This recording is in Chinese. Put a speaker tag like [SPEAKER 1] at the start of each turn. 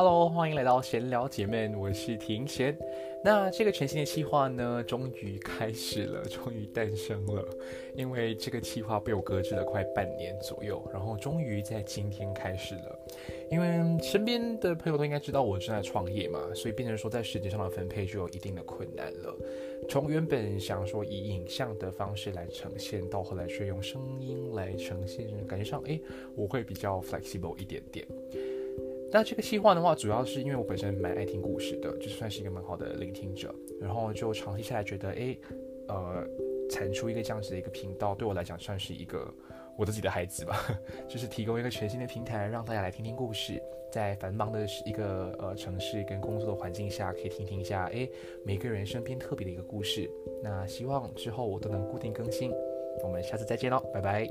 [SPEAKER 1] Hello，欢迎来到闲聊姐妹，我是庭贤。那这个全新的计划呢，终于开始了，终于诞生了。因为这个计划被我搁置了快半年左右，然后终于在今天开始了。因为身边的朋友都应该知道我正在创业嘛，所以变成说在时间上的分配就有一定的困难了。从原本想说以影像的方式来呈现，到后来却用声音来呈现，感觉上诶，我会比较 flexible 一点点。那这个计划的话，主要是因为我本身蛮爱听故事的，就算是一个蛮好的聆听者，然后就长期下来觉得，哎，呃，产出一个这样子的一个频道，对我来讲算是一个我自己的孩子吧，就是提供一个全新的平台，让大家来听听故事，在繁忙的一个呃城市跟工作的环境下，可以听听一下，哎，每个人身边特别的一个故事。那希望之后我都能固定更新，我们下次再见喽，拜拜。